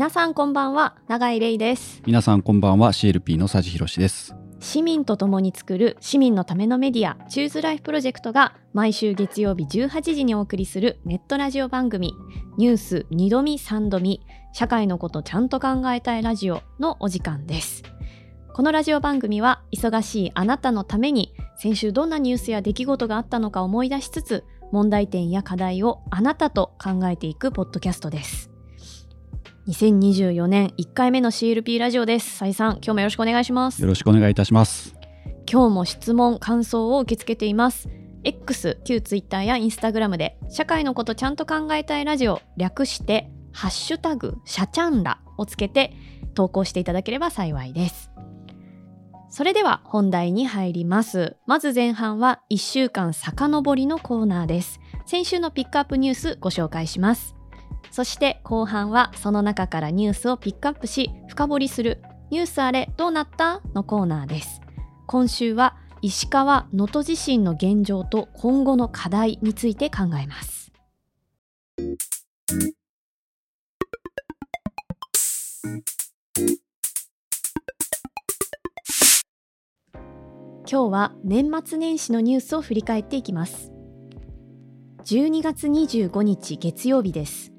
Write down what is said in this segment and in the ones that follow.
皆さんこんばんは永井玲です。皆さんこんばんは CLP の佐治博です。市民と共に作る市民のためのメディアチューズライフプロジェクトが毎週月曜日18時にお送りするネットラジオ番組ニュース2度見3度見社会のことちゃんと考えたいラジオのお時間です。このラジオ番組は忙しいあなたのために先週どんなニュースや出来事があったのか思い出しつつ問題点や課題をあなたと考えていくポッドキャストです2024年1回目の CLP ラジオです。さん、今日もよろしくお願いします。よろしくお願いいたします。今日も質問、感想を受け付けています。X、旧 Twitter や Instagram で社会のことちゃんと考えたいラジオ略してハッシュタグシャチャンラをつけて投稿していただければ幸いです。それでは本題に入ります。まず前半は1週間遡りのコーナーです。先週のピックアップニュースご紹介します。そして後半はその中からニュースをピックアップし深掘りする。ニュースあれどうなったのコーナーです。今週は石川能登地震の現状と今後の課題について考えます。今日は年末年始のニュースを振り返っていきます。12月25日月曜日です。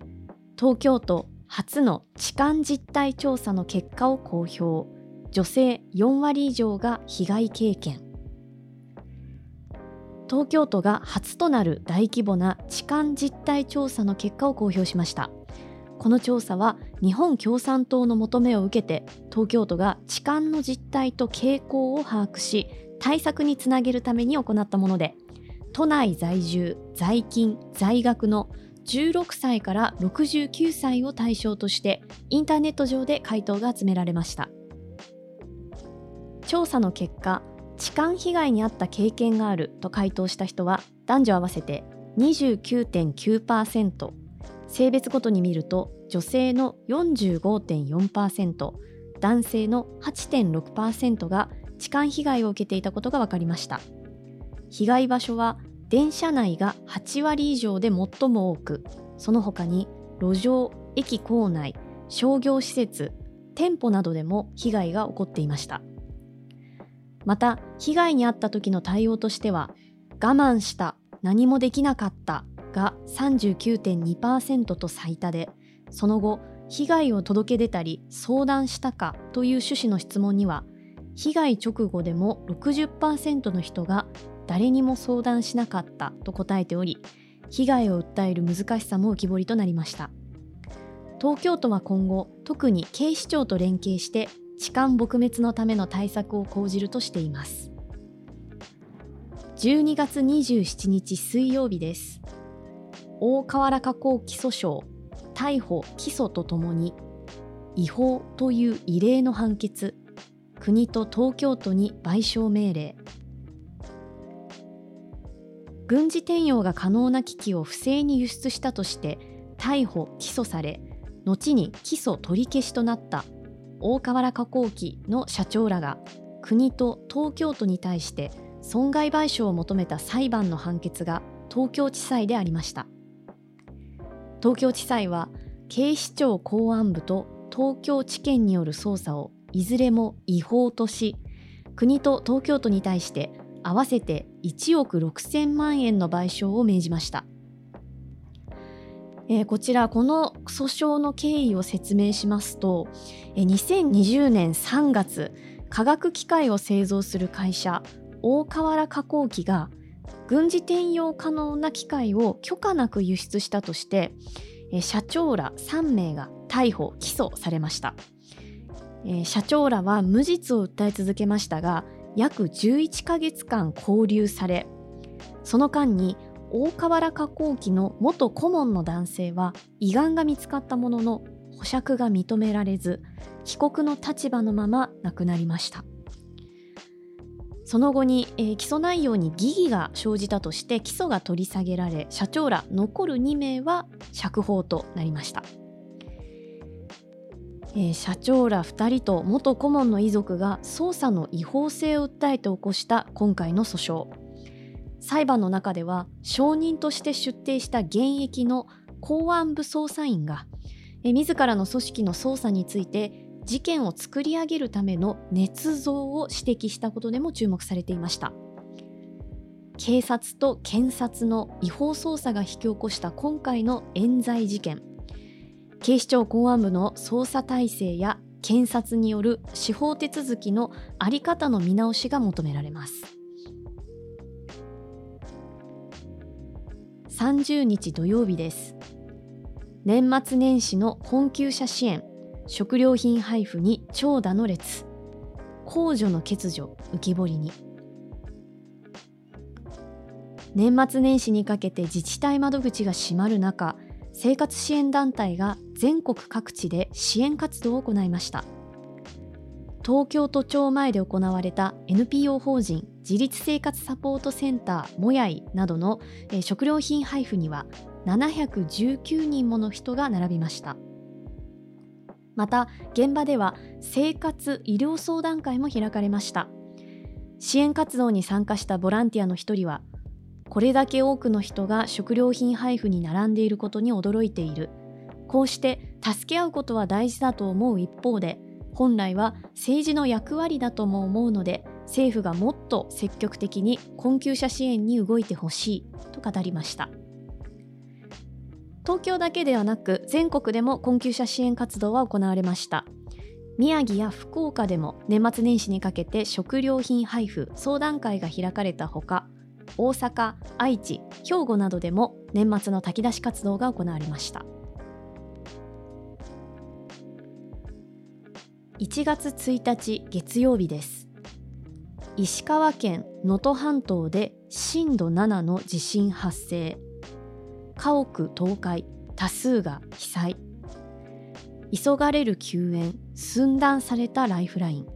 東京都初の痴漢実態調査の結果を公表。女性4割以上が被害経験。東京都が初となる大規模な痴漢実態調査の結果を公表しました。この調査は日本共産党の求めを受けて東京都が痴漢の実態と傾向を把握し対策につなげるために行ったもので都内在住在勤在学の16歳から69歳を対象としてインターネット上で回答が集められました。調査の結果痴漢被害に遭った経験があると回答した人は男女合わせて29.9%性別ごとに見ると女性の45.4%男性の8.6%が痴漢被害を受けていたことが分かりました。被害場所は電車内が8割以上で最も多くその他に路上駅構内商業施設店舗などでも被害が起こっていました。また被害に遭った時の対応としては我慢した何もできなかったが39.2%と最多でその後被害を届け出たり相談したかという趣旨の質問には被害直後でも60%の人が誰にも相談しなかったと答えており被害を訴える難しさも浮き彫りとなりました。東京都は今後特に警視庁と連携して痴漢撲滅のための対策を講じるとしています。12月27日水曜日です。大河原加工起訴訟逮捕起訴とともに違法という異例の判決国と東京都に賠償命令。軍事転用が可能な機器を不正に輸出したとして逮捕・起訴され後に起訴取り消しとなった大河原加工機の社長らが国と東京都に対して損害賠償を求めた裁判の判決が東京地裁でありました。東京地裁は警視庁公安部と東京地検による捜査をいずれも違法とし国と東京都に対して合わせて1億6000万円の賠償を命じました、えー、こちらこの訴訟の経緯を説明しますと、えー、2020年3月化学機械を製造する会社大河原加工機が軍事転用可能な機械を許可なく輸出したとして、えー、社長ら3名が逮捕・起訴されました、えー、社長らは無実を訴え続けましたが約11ヶ月間勾留されその間に大河原加工機の元顧問の男性は胃がんが見つかったものの保釈が認められず被告の立場のまま亡くなりました。その後に、えー、起訴内容に疑義が生じたとして起訴が取り下げられ社長ら残る2名は釈放となりました。えー、社長ら2人と元顧問の遺族が捜査の違法性を訴えて起こした今回の訴訟。裁判の中では証人として出廷した現役の公安部捜査員がえ自らの組織の捜査について事件を作り上げるための捏造を指摘したことでも注目されていました。警察と検察の違法捜査が引き起こした今回の冤罪事件。警視庁公安部の捜査体制や検察による司法手続きの在り方の見直しが求められます。30日土曜日です。年末年始の困窮者支援食料品配布に長蛇の列。控除の欠如浮き彫りに。年末年始にかけて自治体窓口が閉まる中生活支援団体が全国各地で支援活動を行いました。東京都庁前で行われた NPO 法人自立生活サポートセンターもやいなどの、え食料品配布には719人もの人が並びました。また現場では生活医療相談会も開かれました。支援活動に参加したボランティアの一人はこれだけ多くの人が食料品配布に並んでいることに驚いている。こうして助け合うことは大事だと思う一方で本来は政治の役割だとも思うので政府がもっと積極的に困窮者支援に動いてほしいと語りました。東京だけではなく全国でも困窮者支援活動は行われました。宮城や福岡でも年末年始にかけて食料品配布相談会が開かれたほか大阪、愛知、兵庫などでも年末の炊き出し活動が行われました。1月1日月曜日です。石川県能登半島で震度7の地震発生。家屋倒壊多数が被災。急がれる救援寸断されたライフライン。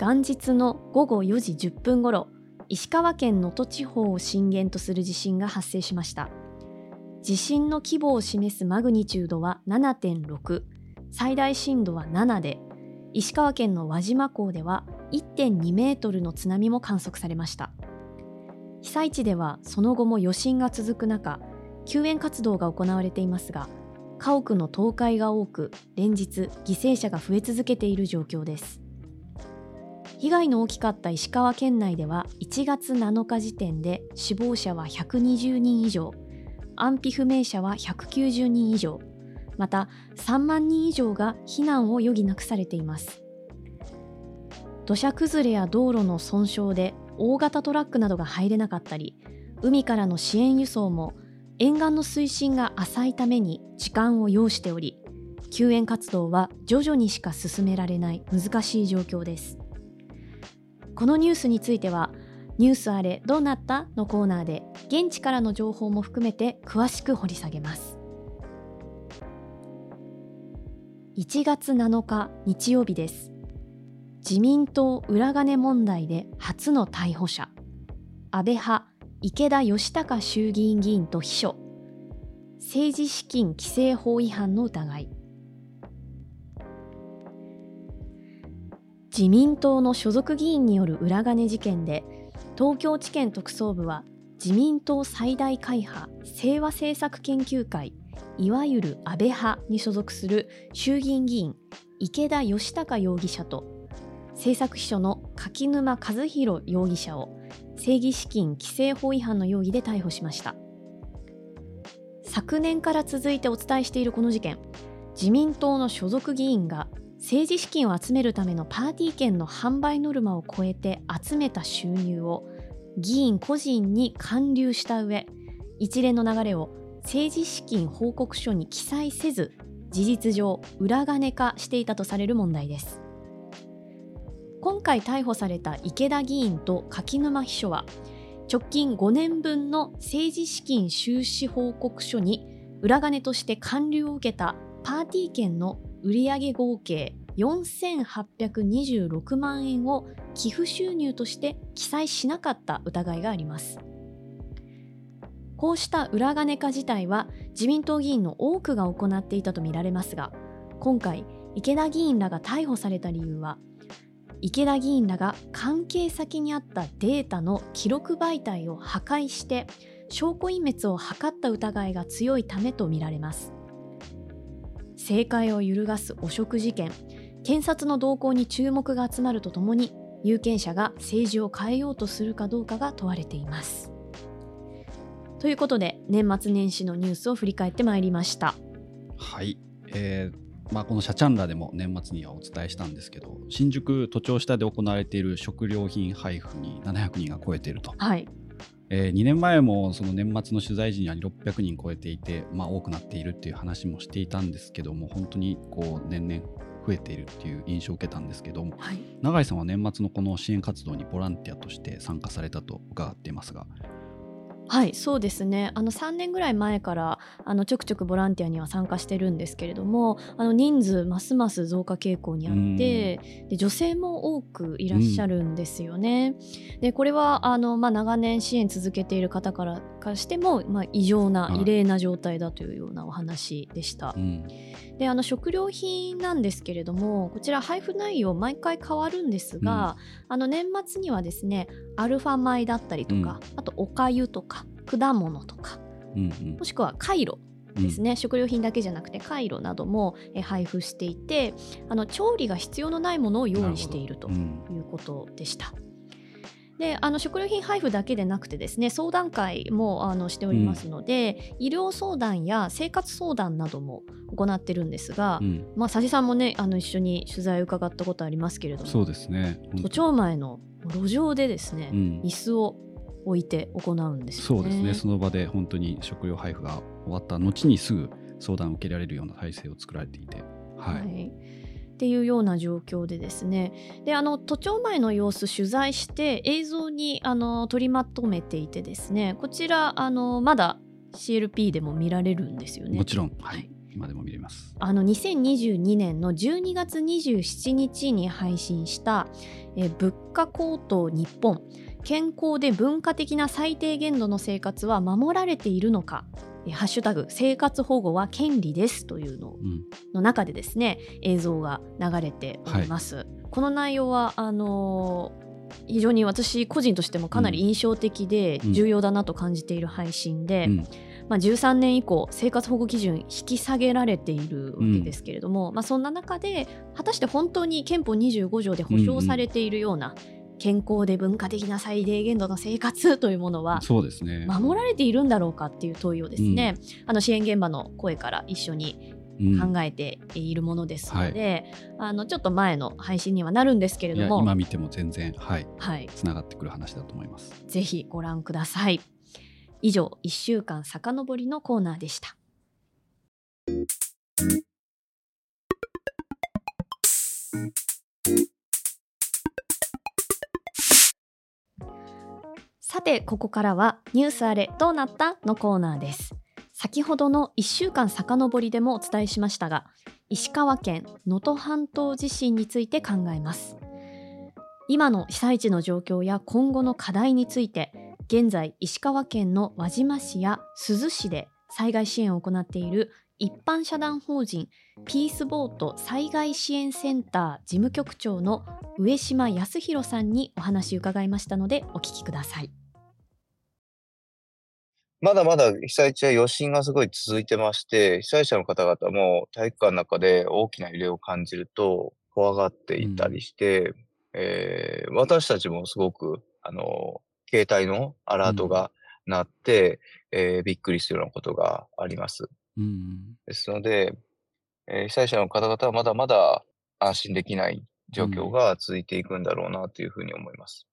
元日の午後4時10分ごろ石川県能登地方を震源とする地震が発生しました。地震の規模を示すマグニチュードは7.6最大震度は7で石川県の輪島港では1.2メートルの津波も観測されました。被災地ではその後も余震が続く中救援活動が行われていますが家屋の倒壊が多く連日犠牲者が増え続けている状況です。被害の大きかった石川県内では1月7日時点で死亡者は120人以上。安否不明者は190人以上。また3万人以上が避難を余儀なくされています。土砂崩れや道路の損傷で大型トラックなどが入れなかったり海からの支援輸送も沿岸の水深が浅いために時間を要しており救援活動は徐々にしか進められない難しい状況です。このニュースについてはニュースあれどうなった？のコーナーで現地からの情報も含めて詳しく掘り下げます。1月7日日曜日です。自民党裏金問題で初の逮捕者。安倍派池田義孝衆議院議員と秘書。政治資金規正法違反の疑い。自民党の所属議員による裏金事件で東京地検特捜部は自民党最大会派清和政策研究会いわゆる安倍派に所属する衆議院議員池田義孝容疑者と政策秘書の柿沼和弘容疑者を政治資金規正法違反の容疑で逮捕しました。昨年から続いてお伝えしているこの事件自民党の所属議員が政治資金を集めるためのパーティー券の販売ノルマを超えて集めた収入を議員個人に還流した上一連の流れを政治資金報告書に記載せず事実上裏金化していたとされる問題です。今回逮捕された池田議員と柿沼秘書は直近5年分の政治資金収支報告書に裏金として還流を受けたパーティー券の売上合計4826万円を寄付収入として記載しなかった疑いがあります。こうした裏金化自体は自民党議員の多くが行っていたとみられますが今回池田議員らが逮捕された理由は池田議員らが関係先にあったデータの記録媒体を破壊して証拠隠滅を図った疑いが強いためとみられます。政界を揺るがす汚職事件。検察の動向に注目が集まるとともに有権者が政治を変えようとするかどうかが問われています。ということで年末年始のニュースを振り返ってまいりました。はい、えーまあ、この「シャチャンラ」でも年末にはお伝えしたんですけど新宿都庁下で行われている食料品配布に700人が超えていると、はいえー、2年前もその年末の取材時には600人超えていて、まあ、多くなっているっていう話もしていたんですけども本当にこう年々増えているっていう印象を受けたんですけども、はい、永井さんは年末のこの支援活動にボランティアとして参加されたと伺っていますがはいそうですねあの3年ぐらい前からあのちょくちょくボランティアには参加してるんですけれどもあの人数ますます増加傾向にあってで女性も多くいらっしゃるんですよね。でこれはあの、まあ、長年支援続けている方からからしても、まあ、異常な異例な状態だというようなお話でした。であの食料品なんですけれどもこちら配布内容毎回変わるんですが、うん、あの年末にはですねアルファ米だったりとか、うん、あとおかゆとか果物とか、うんうん、もしくはカイロですね、うん、食料品だけじゃなくてカイロなども配布していてあの調理が必要のないものを用意しているということでした。であの食料品配布だけでなくてですね相談会もあのしておりますので、うん、医療相談や生活相談なども行ってるんですが、うん、まあ、佐治さんもねあの一緒に取材を伺ったことありますけれどもそうですね。都庁前の路上でですね、うん、椅子を置いて行うんです、ね、そうですね。その場で本当に食料配布が終わった後にすぐ相談を受けられるような体制を作られていて、はい、はい、っていうような状況でですね。であの都庁前の様子取材して映像にあの取りまとめていてですね。こちらあのまだ CLP でも見られるんですよね。もちろん、はい、今でも見れます。あの2022年の12月27日に配信した「え物価高騰日本。健康で文化的な最低限度の生活は守られているのかハッシュタグ生活保護は権利ですというのの中でですね、うん、映像が流れております。はい、この内容はあのー、非常に私個人としてもかなり印象的で重要だなと感じている配信で、うん、まあ、13年以降生活保護基準引き下げられているわけですけれども、うん、まあ、そんな中で果たして本当に憲法25条で保障されているような、健康で文化的な最低限度の生活というものはそうですね。守られているんだろうかっていう問いをですね、うん、あの支援現場の声から一緒に考えているものですので、うんはい、あのちょっと前の配信にはなるんですけれども今見ても全然はい、はい、つながってくる話だと思います。ぜひご覧ください。以上1週間遡りのコーナーでしたさてここからはニュースあれどうなったのコーナーです先ほどの1週間遡りでもお伝えしましたが石川県能登半島地震について考えます今の被災地の状況や今後の課題について現在石川県の輪島市や珠洲市で災害支援を行っている一般社団法人ピースボート災害支援センター事務局長の上島康弘さんにお話伺いましたのでお聞きください。まだまだ被災地は余震がすごい続いてまして、被災者の方々も体育館の中で大きな揺れを感じると怖がっていたりして、うん、えー、私たちもすごく、あの、携帯のアラートが鳴って、うん、えー、びっくりするようなことがあります。うん、ですので、えー、被災者の方々はまだまだ安心できない状況が続いていくんだろうなというふうに思います。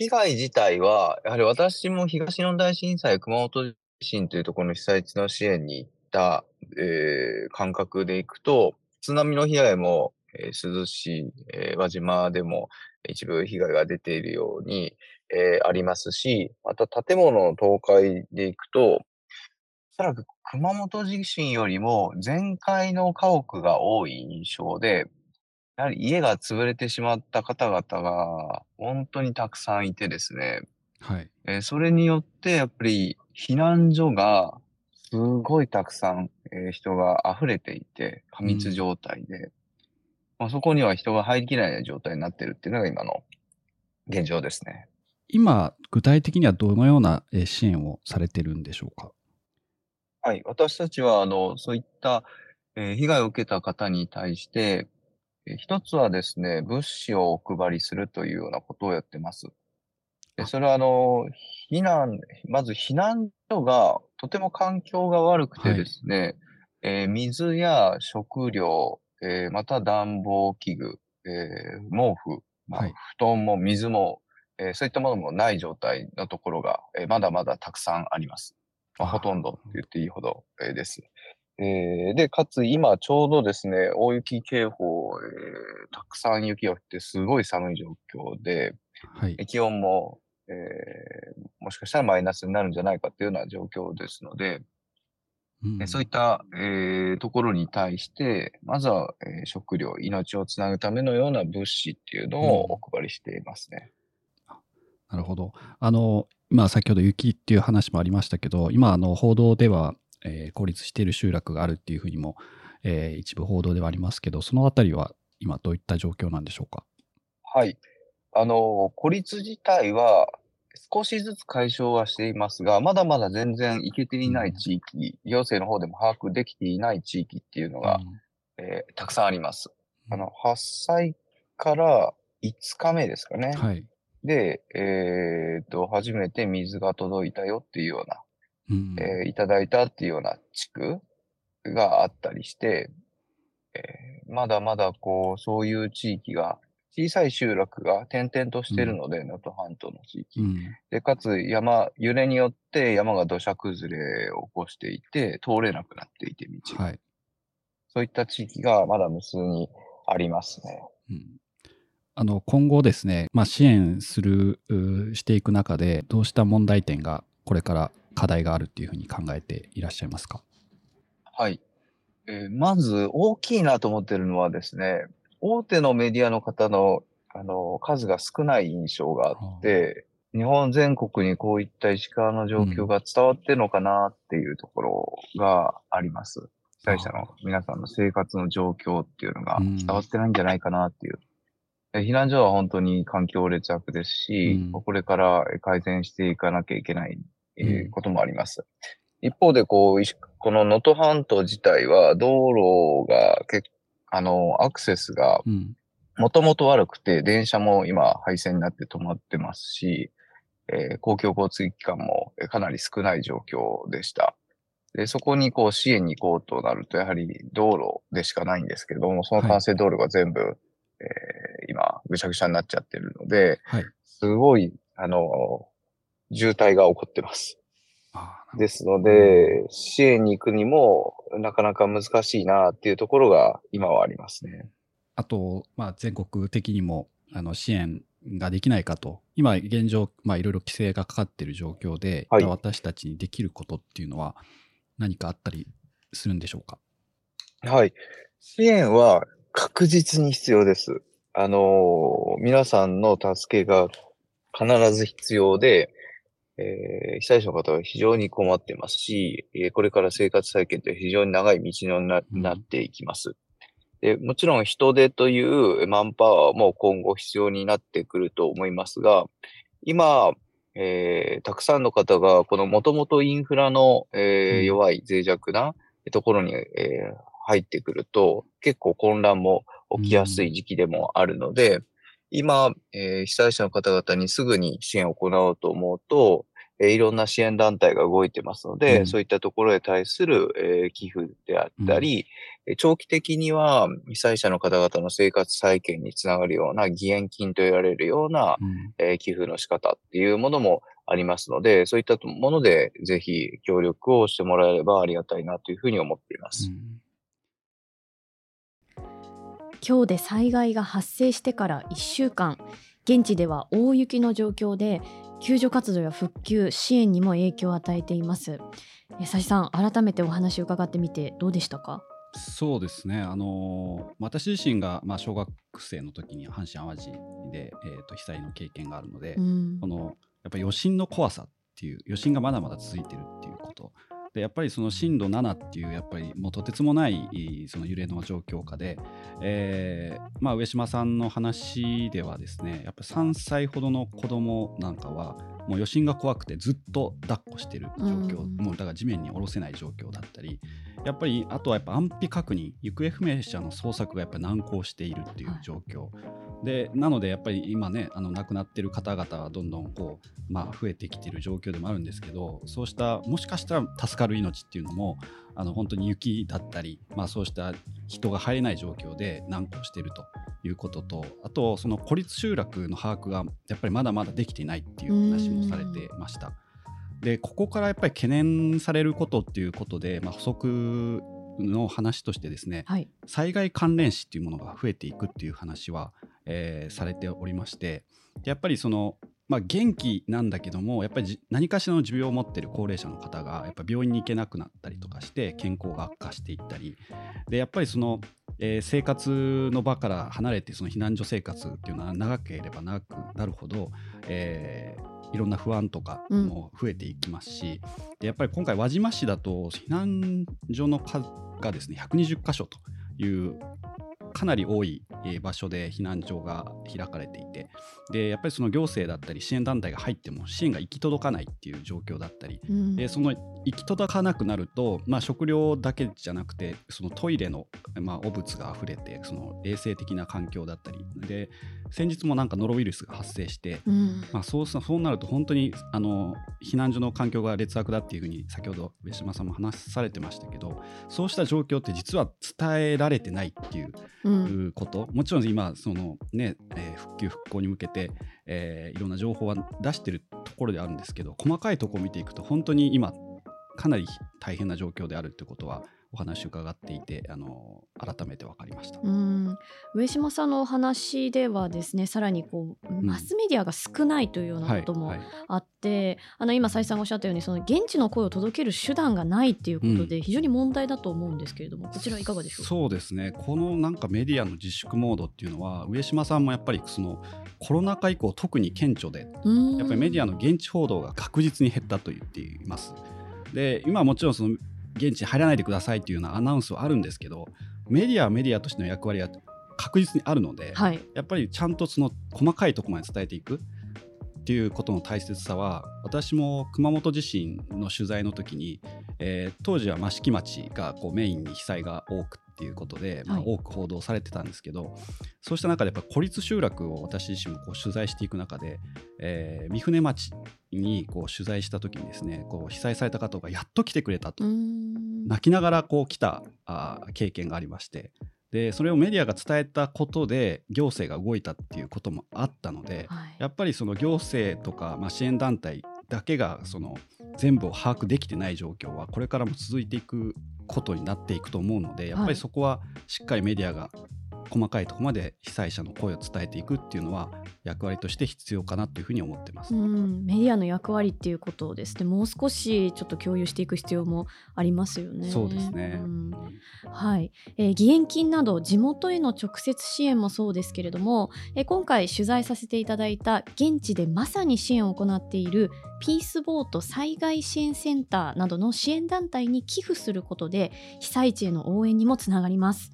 被害自体は、やはり私も東日本大震災、熊本地震というところの被災地の支援に行った、えー、感覚でいくと、津波の被害も、えー、珠洲市、えー、輪島でも一部被害が出ているように、えー、ありますし、また建物の倒壊でいくと、おそらく熊本地震よりも全壊の家屋が多い印象で、やはり家が潰れてしまった方々が本当にたくさんいてですね、はい。えー、それによってやっぱり避難所がすごいたくさん、えー、人が溢れていて、過密状態で、うん、まあ、そこには人が入りきらない状態になってるっていうのが今の現状ですね。今、具体的にはどのような支援をされてるんでしょうか？はい、私たちはあのそういった、えー、被害を受けた方に対して、えー、一つはですね、物資をお配りするというようなことをやってます。でそれはあの避難、まず避難所がとても環境が悪くてですね、はい、えー、水や食料、えまた暖房器具、え毛布、まあ、布団も水も、えそういったものもない状態のところが、えまだまだたくさんあります。まあ、ほとんどって言っていいほど、えです。えー、で、かつ今ちょうどですね、大雪警報、えー、たくさん雪が降ってすごい寒い状況で、はい、気温も、えー、もしかしたらマイナスになるんじゃないかっていうような状況ですので、うん、そういった、えー、ところに対して、まずは、えー、食料、命をつなぐためのような物資っていうのをお配りしていますね。うん、なるほど。あの、今先ほど雪っていう話もありましたけど、今あの報道では、えー、孤立している集落があるっていうふうにも、えー、一部報道ではありますけど、そのあたりは今どういった状況なんでしょうか？はい。あの、孤立自体は少しずつ解消はしていますが、まだまだ全然いけていない地域、行政の方でも把握できていない地域っていうのが、うん、えー、たくさんあります。あの、発災から5日目ですかね。はい。で、えっ、と、初めて水が届いたよっていうような、うん、えー、いただいたっていうような地区があったりして、えー、まだまだこう、そういう地域が、小さい集落が点々としてるので、能、登、半島の地域、うん、で、かつ山、揺れによって山が土砂崩れを起こしていて、通れなくなっていて、道が。はい、そういった地域がまだ無数にありますね。うん。あの今後ですね、まあ、支援するしていく中でどうした問題点がこれから課題があるっていうふうに考えていらっしゃいますか？はい、えー、まず大きいなと思ってるのはですね大手のメディアの方のあの数が少ない印象があって、日本全国にこういった石川の状況が伝わってるのかなっていうところがあります。被災者の皆さんの生活の状況っていうのが伝わってないんじゃないかなっていう。避難所は本当に環境劣悪ですし、うん、これから改善していかなきゃいけない、えー、こともあります。一方で、こう、この能登半島自体は道路がけあの、アクセスがもともと悪くて、電車も今廃線になって止まってますし、えー、公共交通機関もかなり少ない状況でした。で、そこにこう支援に行こうとなると、やはり道路でしかないんですけれども、その幹線道路が全部えー、今、ぐちゃぐちゃになっちゃってるので、はい、すごい、あの、渋滞が起こってます。ですので、支援に行くにも、なかなか難しいなっていうところが今はありますね。あと、まあ、全国的にもあの支援ができないかと、今現状、まあ、いろいろ規制がかかっている状況で、はい、私たちにできることっていうのは何かあったりするんでしょうか？はい。支援は確実に必要です。あのー、皆さんの助けが必ず必要で、えー、被災者の方は非常に困ってますし、えー、これから生活再建という非常に長い道のななっていきます。でもちろん人手というマンパワーも今後必要になってくると思いますが、今、えー、たくさんの方がこのもともとインフラの、えー、弱い脆弱なところに、えー、入ってくると、結構混乱も起きやすい時期でもあるので、うん、今、えー、被災者の方々にすぐに支援を行おうと思うと、えー、いろんな支援団体が動いてますので、うん、そういったところへ対する、えー、寄付であったり、うん、長期的には被災者の方々の生活再建につながるような義援金と言われるような、うん、えー、寄付の仕方っていうものもありますので、そういったものでぜひ協力をしてもらえればありがたいなというふうに思っています。うん。今日で災害が発生してから1週間。現地では大雪の状況で救助活動や復旧支援にも影響を与えています。佐さん改めてお話を伺ってみてどうでしたか？そうですね、あの私自身が、まあ、小学生の時に阪神・淡路で、えーと、被災の経験があるので、うん、このやっぱ余震の怖さっていう余震がまだまだ続いてるっていうことでやっぱりその震度7っていうやっぱりもうとてつもないその揺れの状況下で、えーまあ、上島さんの話ではですねやっぱ3歳ほどの子供なんかはもう余震が怖くてずっと抱っこしてる状況、うん、もうだから地面に下ろせない状況だったりやっぱりあとはやっぱ安否確認行方不明者の捜索がやっぱ難航しているっていう状況、はい、でなのでやっぱり今ねあの亡くなってる方々はどんどんこう、まあ、増えてきてる状況でもあるんですけどそうしたもしかしたら助かる命っていうのもあの本当に雪だったり、まあ、そうした人が入れない状況で難航しているということとあとその孤立集落の把握がやっぱりまだまだできていないっていう話もされてました。でここからやっぱり懸念されることっていうことで、まあ、補足の話としてですね、はい、災害関連死っていうものが増えていくっていう話は、えー、されておりましてやっぱりそのまあ、元気なんだけどもやっぱり何かしらの持病を持ってる高齢者の方がやっぱ病院に行けなくなったりとかして健康が悪化していったりでやっぱりその、えー、生活の場から離れてその避難所生活っていうのは長ければ長くなるほど、えー、いろんな不安とかも増えていきますし、うん、やっぱり今回輪島市だと避難所の数がですね120箇所というかなり多い場所で避難所が開かれていて。でやっぱりその行政だったり支援団体が入っても支援が行き届かないっていう状況だったり、うん、でその行き届かなくなると、まあ、食料だけじゃなくてそのトイレの、まあ、汚物が溢れてその衛生的な環境だったり。で先日もなんかノロウイルスが発生して、うん、まあ、そうそうなると本当にあの避難所の環境が劣悪だっていうふうに先ほど上島さんも話されてましたけどそうした状況って実は伝えられてないっていうこと、うん、もちろん今そのね、えー、復旧復興に向けて、えー、いろんな情報は出してるところであるんですけど細かいとこを見ていくと本当に今かなり大変な状況であるってことはお話を伺っていてあの改めて分かりました。うん。上島さんのお話ではですねさらにこうマスメディアが少ないというようなこともあって、はいはい、あの今再三おっしゃったようにその現地の声を届ける手段がないっていうことで非常に問題だと思うんですけれども、うん、こちらいかがでしょうそうですね。このなんかメディアの自粛モードっていうのは上島さんもやっぱりそのコロナ禍以降特に顕著でやっぱりメディアの現地報道が確実に減ったと言っています。で今はもちろんその現地に入らないでくださいっていうようなアナウンスはあるんですけどメディアはメディアとしての役割は確実にあるので、はい、やっぱりちゃんとその細かいところまで伝えていくっていうことの大切さは私も熊本地震の取材の時に、えー、当時は益城町がこうメインに被災が多くっていうことで、まあ、多く報道されてたんですけど、はい、そうした中でやっぱ孤立集落を私自身もこう取材していく中で、えー、三船町にこう取材した時にですねこう被災された方がやっと来てくれたと泣きながらこう来たあ経験がありましてでそれをメディアが伝えたことで行政が動いたっていうこともあったので、はい、やっぱりその行政とか、まあ、支援団体だけがその全部を把握できてない状況はこれからも続いていくことになっていくと思うのでやっぱりそこはしっかりメディアが細かいところまで被災者の声を伝えていくっていうのは役割として必要かなというふうに思ってます、うん、メディアの役割っていうことをですね。もう少しちょっと共有していく必要もありますよね。そうですね、うん、はい、えー、義援金など地元への直接支援もそうですけれども、えー、今回取材させていただいた現地でまさに支援を行っているピースボート災害支援センターなどの支援団体に寄付することで被災地への応援にもつながります。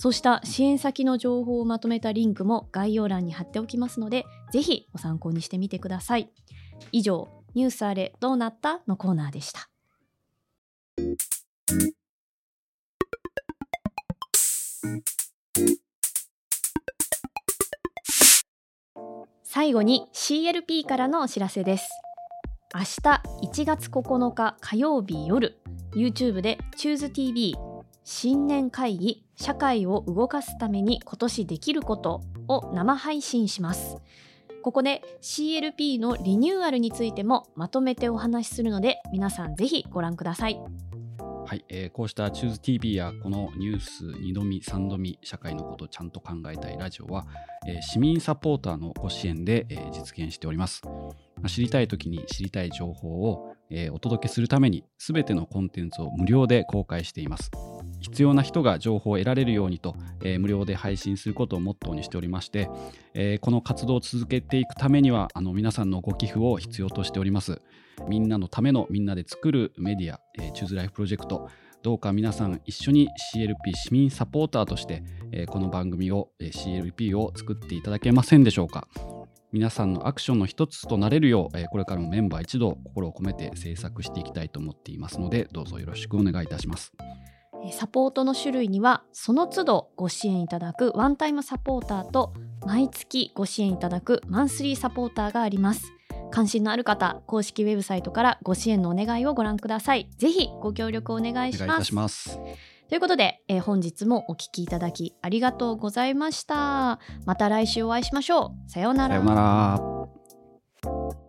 そうした支援先の情報をまとめたリンクも概要欄に貼っておきますので、ぜひご参考にしてみてください。以上、ニュースあれどうなったのコーナーでした。最後に CLP からのお知らせです。明日1月9日火曜日夜、YouTube で ChooseTV 新年会議社会を動かすために今年できることを生配信します。ここで CLP のリニューアルについてもまとめてお話しするので皆さんぜひご覧ください。はい、えー、こうした ChooseTV やこのニュース2度見3度見社会のことをちゃんと考えたいラジオは、えー、市民サポーターのご支援で、えー、実現しております。知りたい時に知りたい情報を、えー、お届けするために全てのコンテンツを無料で公開しています。必要な人が情報を得られるようにと、えー、無料で配信することをモットーにしておりまして、えー、この活動を続けていくためにはあの皆さんのご寄付を必要としております。みんなのためのみんなで作るメディア、えー、チューズライフプロジェクト。どうか皆さん一緒に CLP 市民サポーターとして、えー、この番組を、えー、CLP を作っていただけませんでしょうか。皆さんのアクションの一つとなれるよう、えー、これからもメンバー一同心を込めて制作していきたいと思っていますのでどうぞよろしくお願いいたします。サポートの種類にはその都度ご支援いただくワンタイムサポーターと毎月ご支援いただくマンスリーサポーターがあります。関心のある方公式ウェブサイトからご支援のお願いをご覧ください。ぜひご協力お願いします。ということで、えー、本日もお聞きいただきありがとうございました。また来週お会いしましょう。さようなら。さようなら